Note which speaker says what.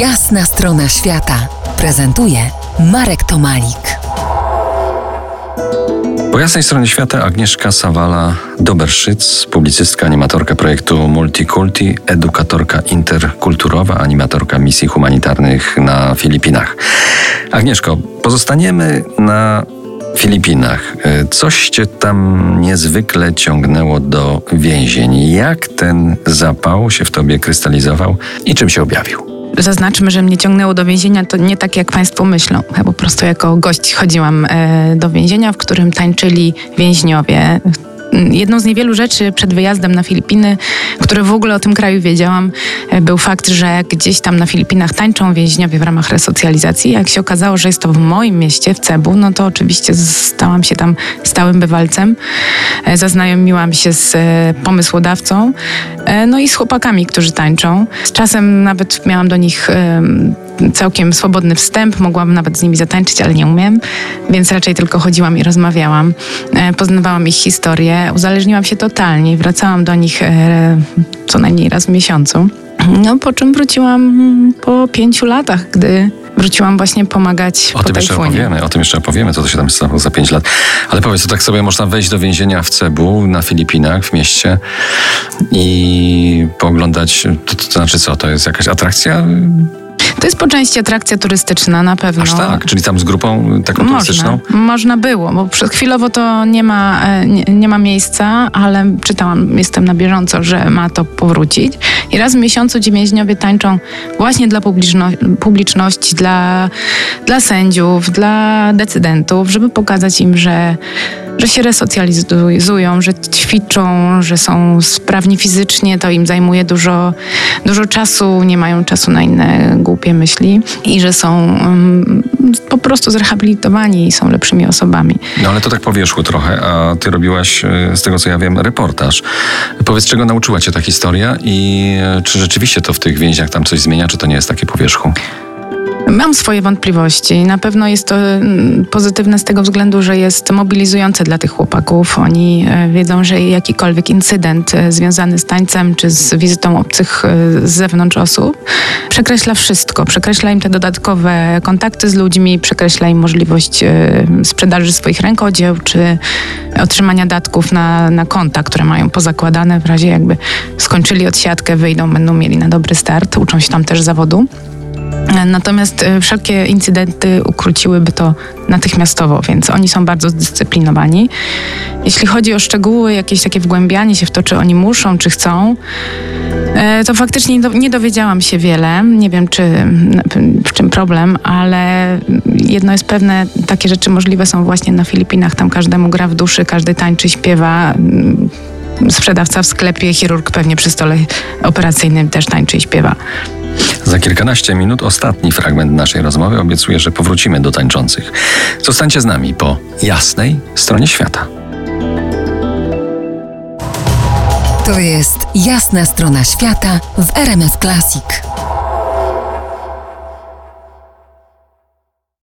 Speaker 1: Jasna strona świata prezentuje Marek Tomalik.
Speaker 2: Po jasnej stronie świata Agnieszka Sawala-Doberszyc, publicystka, animatorka projektu Multikulti, edukatorka interkulturowa, animatorka misji humanitarnych na Filipinach. Agnieszko, pozostaniemy na Filipinach. Coś cię tam niezwykle ciągnęło do więzień. Jak ten zapał się w tobie krystalizował i czym się objawił?
Speaker 3: Zaznaczmy, że mnie ciągnęło do więzienia, to nie tak jak Państwo myślą. Ja po prostu jako gość chodziłam e, do więzienia, w którym tańczyli więźniowie jedną z niewielu rzeczy przed wyjazdem na Filipiny, które w ogóle o tym kraju wiedziałam, e, był fakt, że gdzieś tam na Filipinach tańczą więźniowie w ramach resocjalizacji. Jak się okazało, że jest to w moim mieście, w Cebu, no to oczywiście stałam się tam stałym bywalcem. E, zaznajomiłam się z e, pomysłodawcą, no i z chłopakami, którzy tańczą. Z czasem nawet miałam do nich całkiem swobodny wstęp, mogłam nawet z nimi zatańczyć, ale nie umiem, więc raczej tylko chodziłam i rozmawiałam. Poznawałam ich historię, uzależniłam się totalnie i wracałam do nich e, co najmniej raz w miesiącu. No, po czym wróciłam po pięciu latach, gdy wróciłam właśnie pomagać
Speaker 2: o po tym jeszcze opowiemy, O tym jeszcze opowiemy, co to się tam stało za pięć lat. Ale powiedz, to tak sobie można wejść do więzienia w Cebu, na Filipinach, w mieście i pooglądać, to, to, to znaczy co, to jest jakaś atrakcja
Speaker 3: to jest po części atrakcja turystyczna na pewno.
Speaker 2: Aż tak, czyli tam z grupą taką
Speaker 3: można,
Speaker 2: turystyczną?
Speaker 3: Można było, bo chwilowo to nie ma, e, nie, nie, ma miejsca, ale czytałam, jestem na bieżąco, że ma to powrócić. I raz w miesiącu ci więźniowie tańczą właśnie dla publiczno publiczności, dla, dla sędziów, dla decydentów, żeby pokazać im, że że się resocjalizują, że ćwiczą, że są sprawni fizycznie, to im zajmuje dużo, dużo czasu, nie mają czasu na inne głupie myśli i że są um, po prostu zrehabilitowani i są lepszymi osobami.
Speaker 2: No ale to tak po wierzchu trochę, a ty robiłaś, e, z tego co ja wiem, reportaż. Powiedz, czego nauczyła cię ta historia i e, czy rzeczywiście to w tych więziach tam coś zmienia, czy to nie jest takie po wierzchu?
Speaker 3: Mam swoje wątpliwości. Na pewno jest to mm, pozytywne z tego względu, że jest mobilizujące dla tych chłopaków. Oni e, wiedzą, że jakikolwiek incydent e, związany z tańcem czy z wizytą obcych e, z zewnątrz osób przekreśla wszystko. Przekreśla im te dodatkowe kontakty z ludźmi, przekreśla im możliwość sprzedaży swoich rękodzieł czy otrzymania datków na, na konta, które mają pozakładane w razie jakby skończyli odsiadkę, wyjdą, będą mieli na dobry start, uczą się tam też zawodu. Natomiast e, wszelkie incydenty ukróciłyby to natychmiastowo, więc oni są bardzo zdyscyplinowani. Jeśli chodzi o szczegóły, jakieś takie wgłębianie się w to, czy oni muszą, czy chcą, e, to faktycznie nie dowiedziałam się wiele. Nie wiem, czy, w czym problem, ale jedno jest pewne, takie rzeczy możliwe są właśnie na Filipinach. Tam każdemu gra w duszy, każdy tańczy, śpiewa sprzedawca w sklepie, chirurg pewnie przy stole operacyjnym też tańczy i śpiewa.
Speaker 2: Za kilkanaście minut ostatni fragment naszej rozmowy. Obiecuję, że powrócimy do tańczących. Zostańcie z nami po jasnej stronie świata.
Speaker 1: To jest jasna strona świata w RMS Classic.